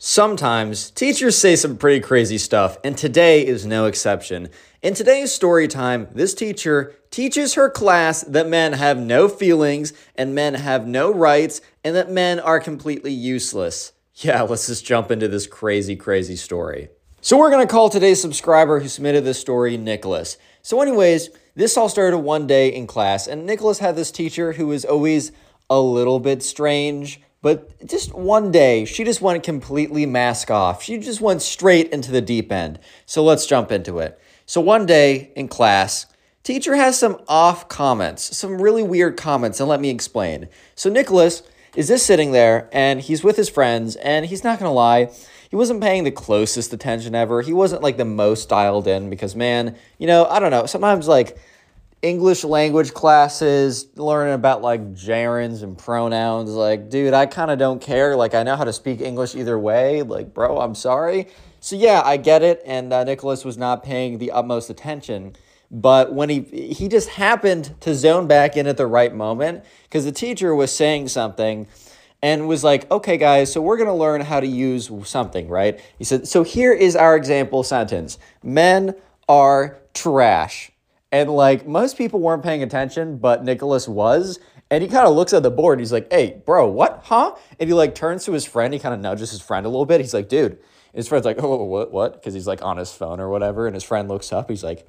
Sometimes teachers say some pretty crazy stuff, and today is no exception. In today's story time, this teacher teaches her class that men have no feelings and men have no rights and that men are completely useless. Yeah, let's just jump into this crazy, crazy story. So, we're gonna call today's subscriber who submitted this story Nicholas. So, anyways, this all started one day in class, and Nicholas had this teacher who was always a little bit strange but just one day, she just went completely mask off. She just went straight into the deep end. So let's jump into it. So one day in class, teacher has some off comments, some really weird comments, and let me explain. So Nicholas is just sitting there and he's with his friends, and he's not gonna lie, he wasn't paying the closest attention ever. He wasn't like the most dialed in because, man, you know, I don't know. Sometimes, like, English language classes, learning about like gerunds and pronouns. Like, dude, I kind of don't care. Like, I know how to speak English either way. Like, bro, I'm sorry. So, yeah, I get it. And uh, Nicholas was not paying the utmost attention. But when he he just happened to zone back in at the right moment because the teacher was saying something and was like, okay, guys, so we're going to learn how to use something, right? He said, so here is our example sentence Men are trash. And like most people weren't paying attention, but Nicholas was. And he kind of looks at the board. He's like, hey, bro, what? Huh? And he like turns to his friend. He kind of nudges his friend a little bit. He's like, dude. And his friend's like, oh, what? What? Because he's like on his phone or whatever. And his friend looks up. He's like,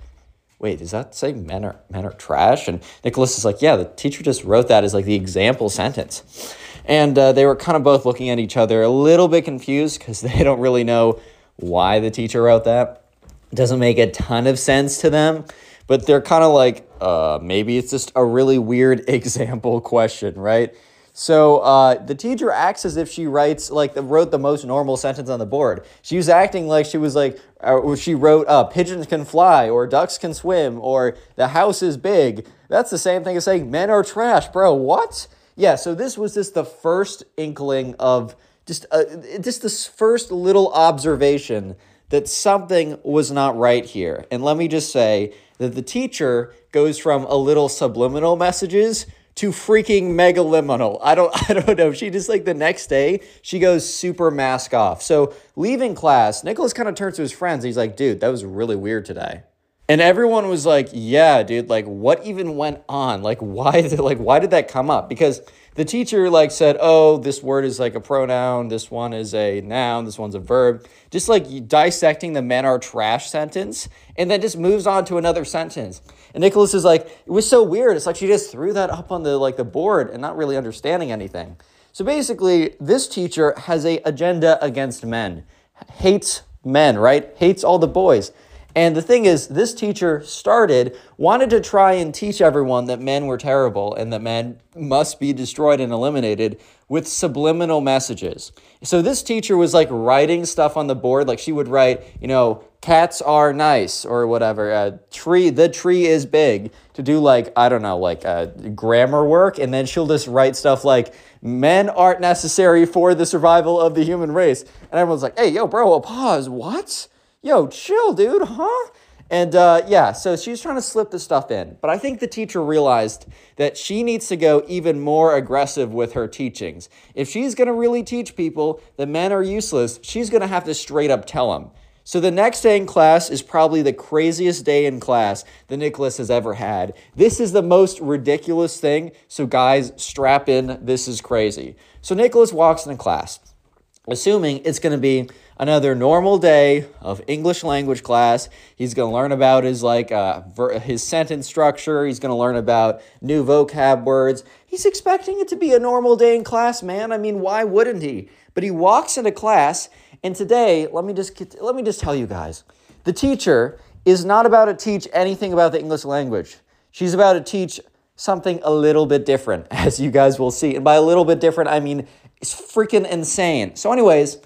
wait, does that say men are men are trash? And Nicholas is like, yeah, the teacher just wrote that as like the example sentence. And uh, they were kind of both looking at each other a little bit confused because they don't really know why the teacher wrote that. It doesn't make a ton of sense to them but they're kind of like, uh, maybe it's just a really weird example question, right? So uh, the teacher acts as if she writes like the, wrote the most normal sentence on the board. She was acting like she was like uh, she wrote uh, pigeons can fly or ducks can swim or the house is big. That's the same thing as saying men are trash, bro. What? Yeah. So this was just the first inkling of just uh, just this first little observation that something was not right here. And let me just say that the teacher goes from a little subliminal messages to freaking megaliminal. I don't I don't know. She just like the next day, she goes super mask off. So leaving class, Nicholas kind of turns to his friends. He's like, dude, that was really weird today. And everyone was like, yeah, dude, like what even went on? Like why did like why did that come up? Because the teacher like said, "Oh, this word is like a pronoun, this one is a noun, this one's a verb." Just like dissecting the men are trash sentence and then just moves on to another sentence. And Nicholas is like, "It was so weird. It's like she just threw that up on the like the board and not really understanding anything." So basically, this teacher has a agenda against men. Hates men, right? Hates all the boys. And the thing is, this teacher started, wanted to try and teach everyone that men were terrible and that men must be destroyed and eliminated with subliminal messages. So this teacher was like writing stuff on the board, like she would write, you know, cats are nice or whatever, uh, tree, the tree is big to do like, I don't know, like uh, grammar work. And then she'll just write stuff like, men aren't necessary for the survival of the human race. And everyone's like, hey, yo, bro, pause, what? Yo, chill, dude, huh? And uh, yeah, so she's trying to slip the stuff in. But I think the teacher realized that she needs to go even more aggressive with her teachings. If she's going to really teach people that men are useless, she's going to have to straight up tell them. So the next day in class is probably the craziest day in class that Nicholas has ever had. This is the most ridiculous thing. So guys, strap in. This is crazy. So Nicholas walks into class, assuming it's going to be another normal day of English language class. He's going to learn about his like uh, ver- his sentence structure. He's going to learn about new vocab words. He's expecting it to be a normal day in class, man. I mean, why wouldn't he? But he walks into class, and today, let me just let me just tell you guys, the teacher is not about to teach anything about the English language. She's about to teach something a little bit different, as you guys will see. And by a little bit different, I mean it's freaking insane. So, anyways,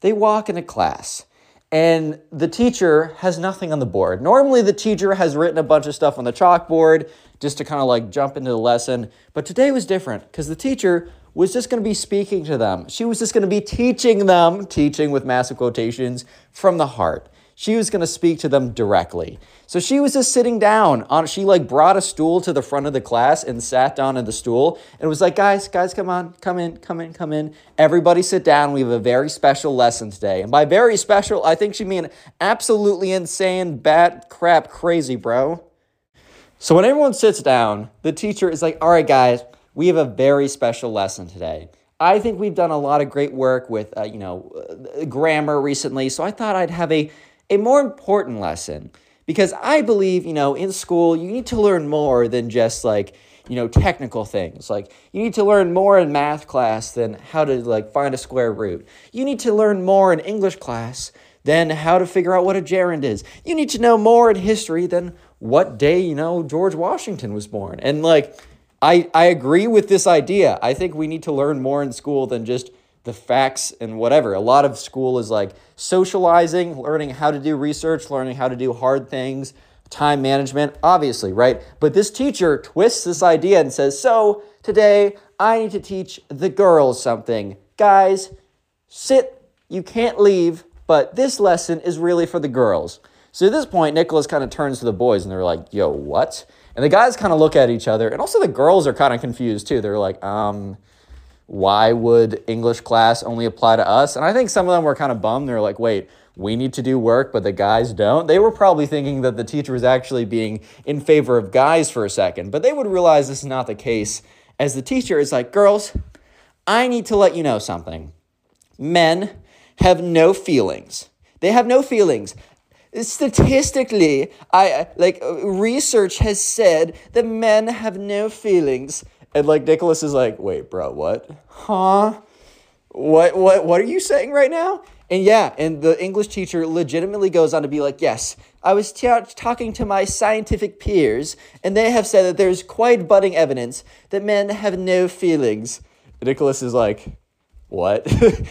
they walk into class and the teacher has nothing on the board. Normally, the teacher has written a bunch of stuff on the chalkboard just to kind of like jump into the lesson. But today was different because the teacher was just going to be speaking to them. She was just going to be teaching them, teaching with massive quotations from the heart. She was going to speak to them directly. So she was just sitting down on she like brought a stool to the front of the class and sat down in the stool and was like, "Guys, guys, come on. Come in, come in, come in. Everybody sit down. We have a very special lesson today." And by very special, I think she mean absolutely insane, bat crap crazy, bro. So when everyone sits down, the teacher is like, "All right, guys, we have a very special lesson today." I think we've done a lot of great work with, uh, you know, uh, grammar recently. So I thought I'd have a a more important lesson because I believe, you know, in school, you need to learn more than just like, you know, technical things. Like, you need to learn more in math class than how to like find a square root. You need to learn more in English class than how to figure out what a gerund is. You need to know more in history than what day, you know, George Washington was born. And like, I, I agree with this idea. I think we need to learn more in school than just the facts and whatever. A lot of school is like socializing, learning how to do research, learning how to do hard things, time management, obviously, right? But this teacher twists this idea and says, So today I need to teach the girls something. Guys, sit, you can't leave, but this lesson is really for the girls. So at this point, Nicholas kind of turns to the boys and they're like, Yo, what? And the guys kind of look at each other, and also the girls are kind of confused too. They're like, um, why would English class only apply to us? And I think some of them were kind of bummed. They're like, wait, we need to do work, but the guys don't. They were probably thinking that the teacher was actually being in favor of guys for a second, but they would realize this is not the case as the teacher is like, girls, I need to let you know something. Men have no feelings. They have no feelings. Statistically, I like research has said that men have no feelings. And like Nicholas is like, wait, bro, what? Huh? What what what are you saying right now? And yeah, and the English teacher legitimately goes on to be like, yes, I was t- talking to my scientific peers, and they have said that there's quite budding evidence that men have no feelings. And Nicholas is like, what?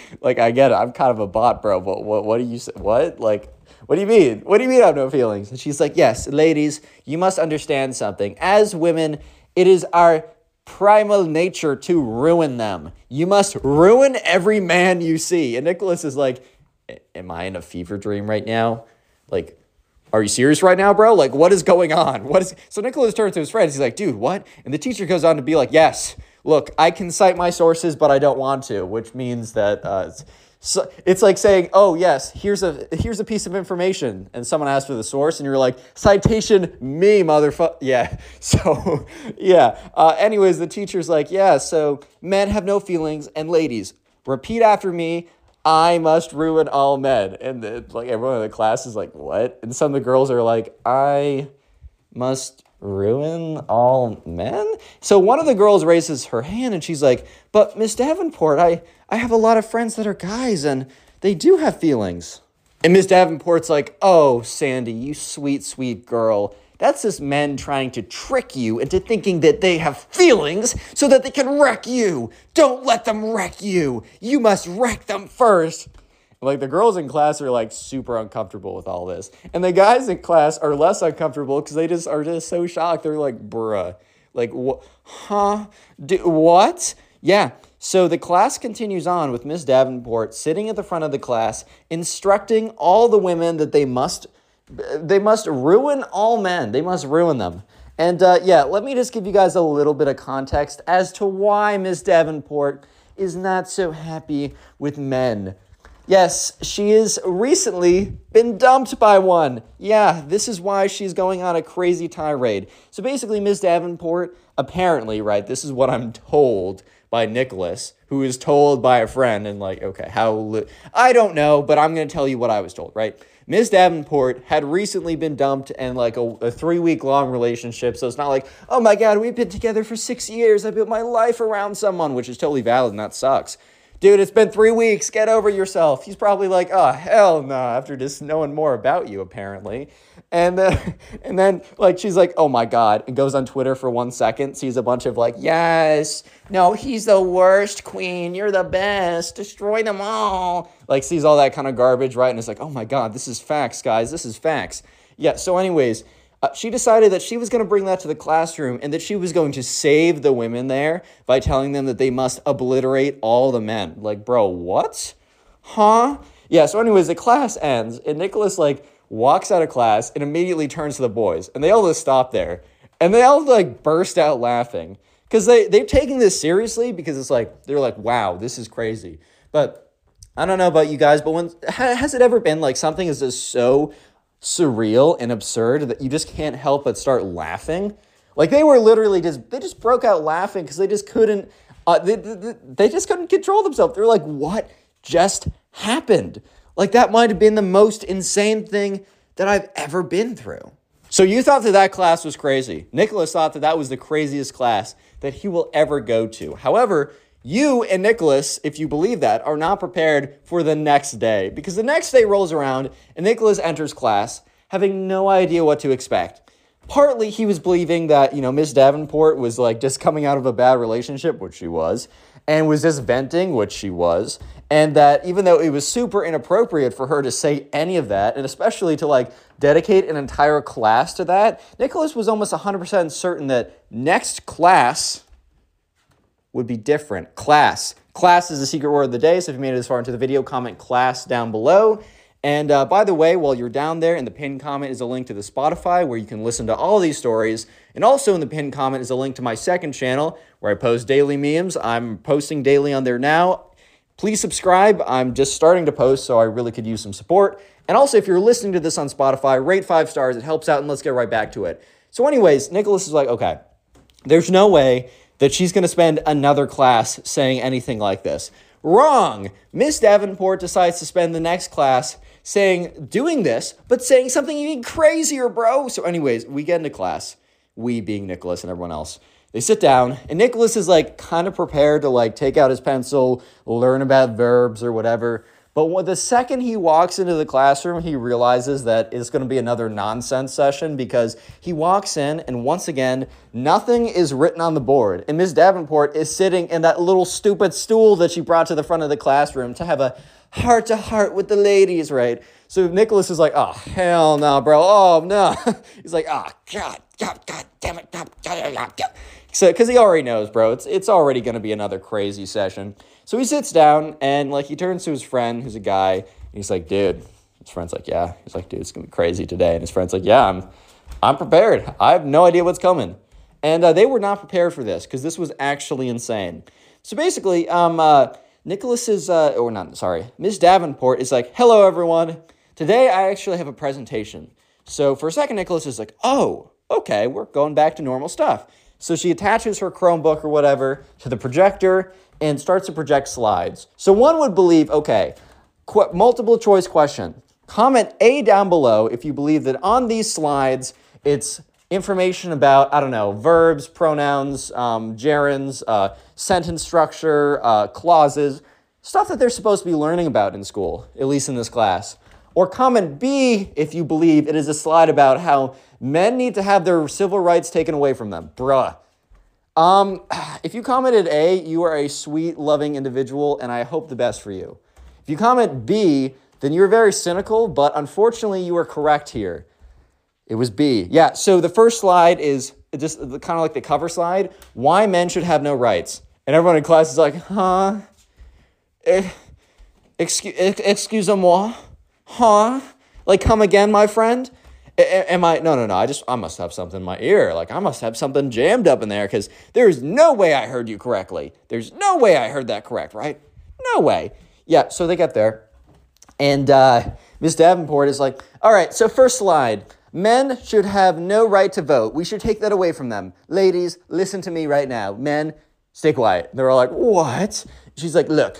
like, I get it. I'm kind of a bot, bro. But what, what do you say? What? Like, what do you mean? What do you mean I have no feelings? And she's like, yes, ladies, you must understand something. As women, it is our primal nature to ruin them. You must ruin every man you see. And Nicholas is like, Am I in a fever dream right now? Like, are you serious right now, bro? Like, what is going on? What is so Nicholas turns to his friends, he's like, dude, what? And the teacher goes on to be like, Yes, look, I can cite my sources, but I don't want to, which means that uh, so it's like saying, "Oh yes, here's a here's a piece of information," and someone asks for the source, and you're like, "Citation me, motherfucker." Yeah. So yeah. Uh, anyways, the teacher's like, "Yeah." So men have no feelings, and ladies, repeat after me. I must ruin all men, and the, like everyone in the class is like, "What?" And some of the girls are like, "I must ruin all men?" So one of the girls raises her hand, and she's like, "But Miss Davenport, I." I have a lot of friends that are guys and they do have feelings. And Miss Davenport's like, oh, Sandy, you sweet, sweet girl. That's just men trying to trick you into thinking that they have feelings so that they can wreck you. Don't let them wreck you. You must wreck them first. Like the girls in class are like super uncomfortable with all this. And the guys in class are less uncomfortable because they just are just so shocked. They're like, bruh. Like, what? Huh? Do, what? Yeah. So the class continues on with Miss Davenport sitting at the front of the class, instructing all the women that they must they must ruin all men. They must ruin them. And uh, yeah, let me just give you guys a little bit of context as to why Miss Davenport is not so happy with men. Yes, she has recently been dumped by one. Yeah, this is why she's going on a crazy tirade. So basically, Miss Davenport, apparently, right, this is what I'm told, by Nicholas, who is told by a friend, and like, okay, how li- I don't know, but I'm gonna tell you what I was told, right? Miss Davenport had recently been dumped and like a, a three week long relationship, so it's not like, oh my god, we've been together for six years. I built my life around someone, which is totally valid and that sucks dude, it's been three weeks. Get over yourself. He's probably like, oh, hell no, after just knowing more about you, apparently. And, uh, and then, like, she's like, oh my God, and goes on Twitter for one second, sees a bunch of, like, yes, no, he's the worst, queen. You're the best. Destroy them all. Like, sees all that kind of garbage, right? And it's like, oh my God, this is facts, guys. This is facts. Yeah, so, anyways, uh, she decided that she was going to bring that to the classroom and that she was going to save the women there by telling them that they must obliterate all the men. Like, bro, what? Huh? Yeah, so anyways, the class ends and Nicholas like walks out of class and immediately turns to the boys. And they all just stop there. And they all like burst out laughing. Because they, they're taking this seriously because it's like, they're like, wow, this is crazy. But I don't know about you guys, but when has it ever been like something is just so surreal and absurd that you just can't help but start laughing? Like they were literally just they just broke out laughing because they just couldn't uh, they, they, they just couldn't control themselves. They're like, what just happened? Like that might have been the most insane thing that I've ever been through. So you thought that that class was crazy. Nicholas thought that that was the craziest class that he will ever go to. However, you and Nicholas, if you believe that, are not prepared for the next day because the next day rolls around and Nicholas enters class having no idea what to expect. Partly he was believing that, you know, Miss Davenport was like just coming out of a bad relationship, which she was, and was just venting, which she was, and that even though it was super inappropriate for her to say any of that, and especially to like dedicate an entire class to that, Nicholas was almost 100% certain that next class would be different. Class. Class is the secret word of the day. So if you made it this far into the video, comment class down below. And uh, by the way, while you're down there, in the pinned comment is a link to the Spotify where you can listen to all these stories. And also in the pinned comment is a link to my second channel where I post daily memes. I'm posting daily on there now. Please subscribe. I'm just starting to post, so I really could use some support. And also, if you're listening to this on Spotify, rate five stars. It helps out, and let's get right back to it. So, anyways, Nicholas is like, okay, there's no way that she's going to spend another class saying anything like this. Wrong. Miss Davenport decides to spend the next class saying, doing this, but saying something even crazier, bro. So, anyways, we get into class, we being Nicholas and everyone else. They sit down, and Nicholas is like kind of prepared to like take out his pencil, learn about verbs or whatever. But when the second he walks into the classroom, he realizes that it's going to be another nonsense session because he walks in and once again, nothing is written on the board. And Ms. Davenport is sitting in that little stupid stool that she brought to the front of the classroom to have a heart to heart with the ladies, right? So Nicholas is like, oh, hell no, bro. Oh, no. He's like, oh, God, God, God damn it. God, God, God. So, because he already knows, bro, it's, it's already going to be another crazy session. So he sits down and like he turns to his friend who's a guy and he's like, dude, his friend's like, yeah. He's like, dude, it's gonna be crazy today. And his friend's like, yeah, I'm, I'm prepared. I have no idea what's coming. And uh, they were not prepared for this because this was actually insane. So basically, um, uh, Nicholas is, uh, or not, sorry, Miss Davenport is like, hello, everyone. Today I actually have a presentation. So for a second, Nicholas is like, oh, okay, we're going back to normal stuff. So she attaches her Chromebook or whatever to the projector and starts to project slides. So one would believe, okay, qu- multiple choice question. Comment A down below if you believe that on these slides it's information about, I don't know, verbs, pronouns, um, gerunds, uh, sentence structure, uh, clauses, stuff that they're supposed to be learning about in school, at least in this class. Or comment B if you believe it is a slide about how men need to have their civil rights taken away from them. Bruh. Um, if you commented A, you are a sweet, loving individual, and I hope the best for you. If you comment B, then you're very cynical, but unfortunately, you are correct here. It was B. Yeah, so the first slide is just kind of like the cover slide why men should have no rights. And everyone in class is like, huh? Eh, excuse, excuse moi? Huh? Like, come again, my friend? am I? No, no, no. I just I must have something in my ear. Like I must have something jammed up in there because there's no way I heard you correctly. There's no way I heard that correct, right? No way. Yeah. So they get there, and uh, Miss Davenport is like, "All right. So first slide." Men should have no right to vote. We should take that away from them. Ladies, listen to me right now. Men, stay quiet. They're all like, "What?" She's like, "Look,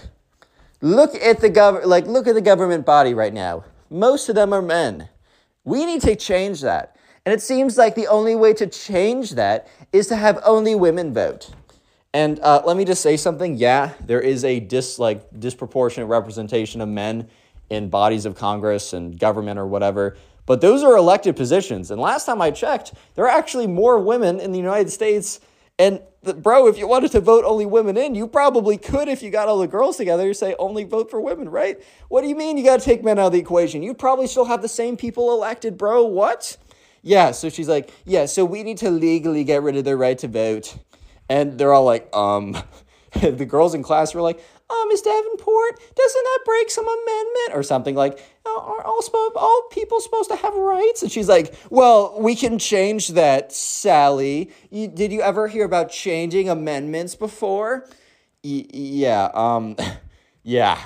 look at the gov- like look at the government body right now. Most of them are men. We need to change that. And it seems like the only way to change that is to have only women vote. And uh, let me just say something. Yeah, there is a dis like disproportionate representation of men in bodies of Congress and government or whatever. But those are elected positions. And last time I checked, there are actually more women in the United States and bro, if you wanted to vote only women in, you probably could if you got all the girls together. Say only vote for women, right? What do you mean you got to take men out of the equation? You probably still have the same people elected, bro. What? Yeah, so she's like, yeah, so we need to legally get rid of their right to vote. And they're all like, um, the girls in class were like, oh, Miss Davenport, doesn't that break some amendment or something like, are all supposed all people supposed to have rights? And she's like well we can change that sally. You, did you ever hear about changing amendments before? Y- yeah um yeah.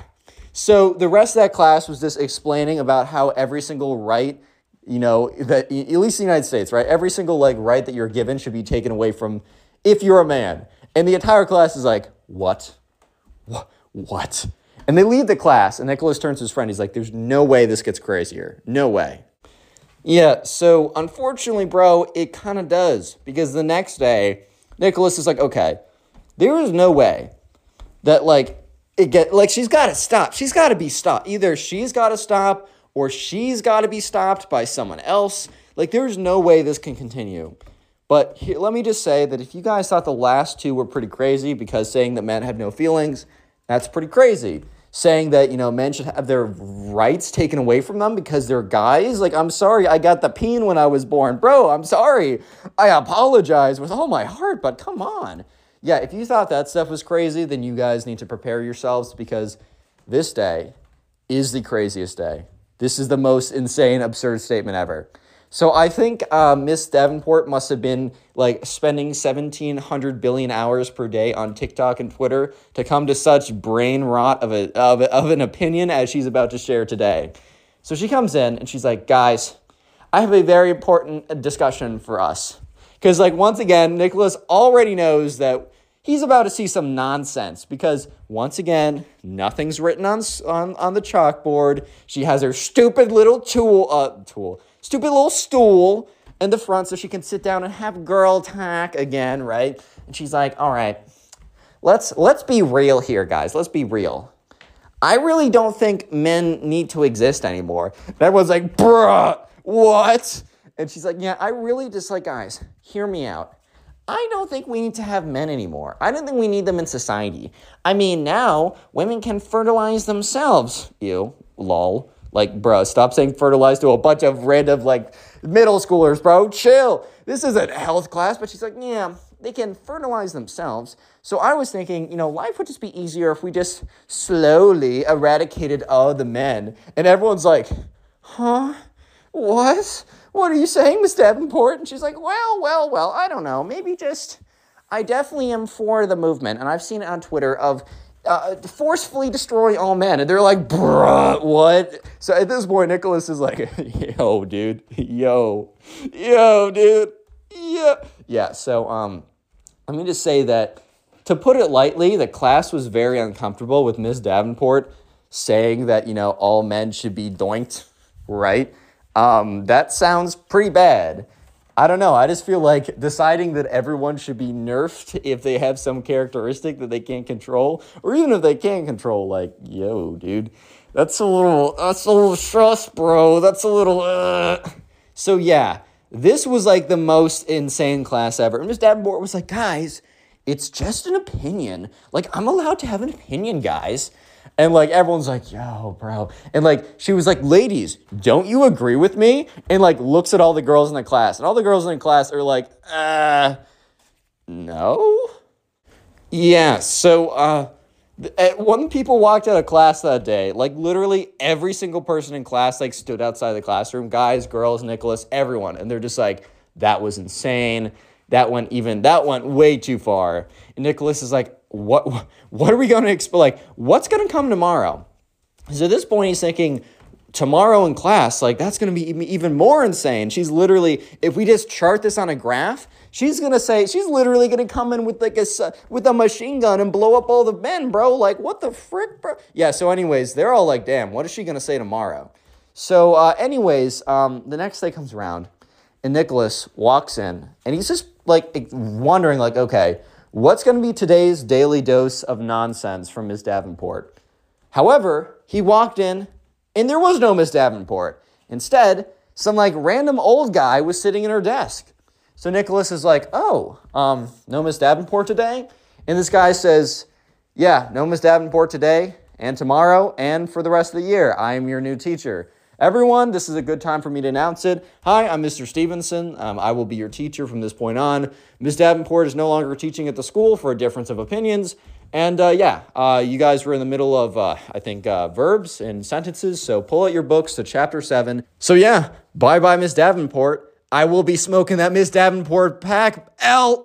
So the rest of that class was just explaining about how every single right you know that at least in the united states right every single like right that you're given should be taken away from if you're a man. And the entire class is like what? What what and they leave the class, and Nicholas turns to his friend. He's like, There's no way this gets crazier. No way. Yeah, so unfortunately, bro, it kind of does. Because the next day, Nicholas is like, Okay, there is no way that, like, it get like she's got to stop. She's got to be stopped. Either she's got to stop or she's got to be stopped by someone else. Like there's no way this can continue. But here, let me just say that if you guys thought the last two were pretty crazy because saying that men have no feelings, that's pretty crazy saying that you know men should have their rights taken away from them because they're guys? Like i'm sorry i got the peen when i was born. Bro i'm sorry. I apologize with all my heart but come on. Yeah if you thought that stuff was crazy then you guys need to prepare yourselves because this day is the craziest day. This is the most insane absurd statement ever. So I think uh, Miss Davenport must have been like spending 1,700 billion hours per day on TikTok and Twitter to come to such brain rot of, a, of, of an opinion as she's about to share today. So she comes in and she's like, guys, I have a very important discussion for us. Because, like, once again, Nicholas already knows that he's about to see some nonsense because once again nothing's written on on, on the chalkboard she has her stupid little tool uh tool stupid little stool in the front so she can sit down and have girl talk again, right? And she's like, "All right, let's let's be real here, guys. Let's be real. I really don't think men need to exist anymore." And everyone's like, "Bruh, what?" And she's like, "Yeah, I really just like guys. Hear me out. I don't think we need to have men anymore. I don't think we need them in society. I mean, now women can fertilize themselves. You lol." Like, bro, stop saying fertilize to a bunch of random, like, middle schoolers, bro. Chill. This isn't health class. But she's like, yeah, they can fertilize themselves. So I was thinking, you know, life would just be easier if we just slowly eradicated all the men. And everyone's like, huh? What? What are you saying, Miss Davenport? And she's like, well, well, well, I don't know. Maybe just, I definitely am for the movement. And I've seen it on Twitter of, uh, forcefully destroy all men. And they're like, bruh, what? So at this point, Nicholas is like, yo, dude, yo, yo, dude, yeah. Yeah, so um, let me just say that to put it lightly, the class was very uncomfortable with Ms. Davenport saying that, you know, all men should be doinked, right? Um, that sounds pretty bad. I don't know. I just feel like deciding that everyone should be nerfed if they have some characteristic that they can't control, or even if they can control, like, yo, dude, that's a little, that's a little stress, bro. That's a little, uh. So, yeah, this was like the most insane class ever. And Miss Davenport was like, guys, it's just an opinion. Like, I'm allowed to have an opinion, guys. And like everyone's like, yo, bro. And like she was like, ladies, don't you agree with me? And like looks at all the girls in the class. And all the girls in the class are like, uh, no. Yeah, so uh when people walked out of class that day, like literally every single person in class like stood outside the classroom, guys, girls, Nicholas, everyone, and they're just like, that was insane. That went even that went way too far. And Nicholas is like, what what are we going to explain? Like, what's going to come tomorrow? So at this point, he's thinking, tomorrow in class, like that's going to be even more insane. She's literally, if we just chart this on a graph, she's going to say, she's literally going to come in with like a, with a machine gun and blow up all the men, bro. Like, what the frick, bro? Yeah, so anyways, they're all like, damn, what is she going to say tomorrow? So uh, anyways, um, the next day comes around and Nicholas walks in and he's just like wondering like, okay, What's going to be today's daily dose of nonsense from Ms. Davenport? However, he walked in and there was no Miss Davenport. Instead, some like random old guy was sitting in her desk. So Nicholas is like, oh, um, no Miss Davenport today? And this guy says, yeah, no Miss Davenport today and tomorrow and for the rest of the year. I am your new teacher. Everyone, this is a good time for me to announce it. Hi, I'm Mr. Stevenson. Um, I will be your teacher from this point on. Ms. Davenport is no longer teaching at the school for a difference of opinions. And uh, yeah, uh, you guys were in the middle of, uh, I think, uh, verbs and sentences. So pull out your books to chapter seven. So yeah, bye bye, Miss Davenport. I will be smoking that Miss Davenport pack. L.